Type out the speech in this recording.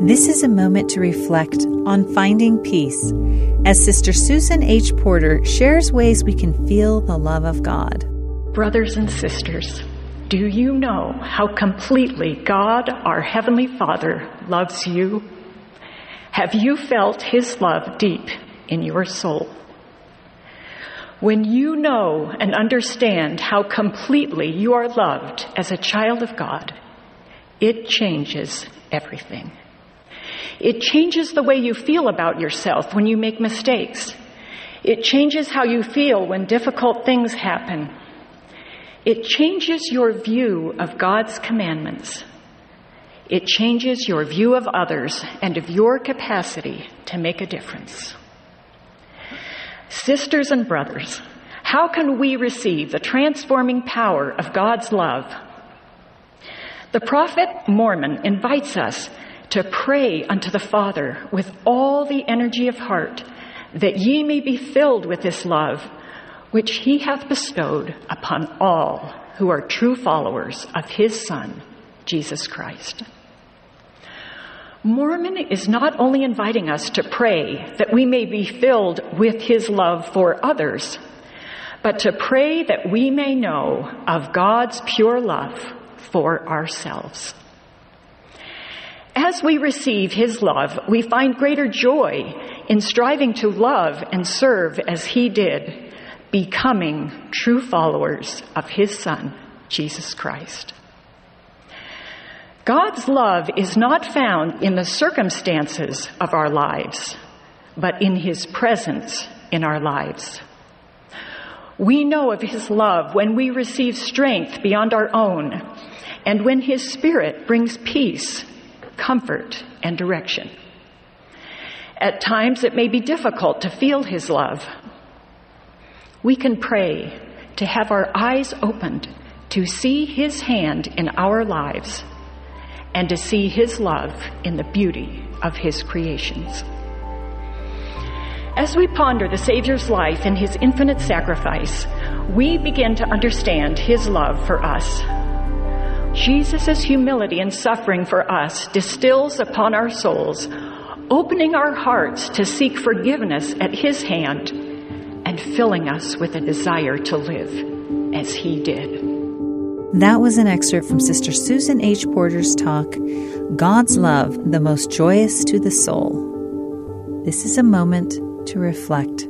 This is a moment to reflect on finding peace as Sister Susan H. Porter shares ways we can feel the love of God. Brothers and sisters, do you know how completely God, our Heavenly Father, loves you? Have you felt His love deep in your soul? When you know and understand how completely you are loved as a child of God, it changes everything. It changes the way you feel about yourself when you make mistakes. It changes how you feel when difficult things happen. It changes your view of God's commandments. It changes your view of others and of your capacity to make a difference. Sisters and brothers, how can we receive the transforming power of God's love? The prophet Mormon invites us to pray unto the Father with all the energy of heart, that ye may be filled with this love, which he hath bestowed upon all who are true followers of his Son, Jesus Christ. Mormon is not only inviting us to pray that we may be filled with his love for others, but to pray that we may know of God's pure love for ourselves. As we receive His love, we find greater joy in striving to love and serve as He did, becoming true followers of His Son, Jesus Christ. God's love is not found in the circumstances of our lives, but in His presence in our lives. We know of His love when we receive strength beyond our own, and when His Spirit brings peace comfort, and direction. At times, it may be difficult to feel His love. We can pray to have our eyes opened to see His hand in our lives and to see His love in the beauty of His creations. As we ponder the Savior's life and His infinite sacrifice, we begin to understand His love for us Jesus' humility and suffering for us distills upon our souls, opening our hearts to seek forgiveness at His hand and filling us with a desire to live as He did. That was an excerpt from Sister Susan H. Porter's talk, God's Love, the Most Joyous to the Soul. This is a moment to reflect.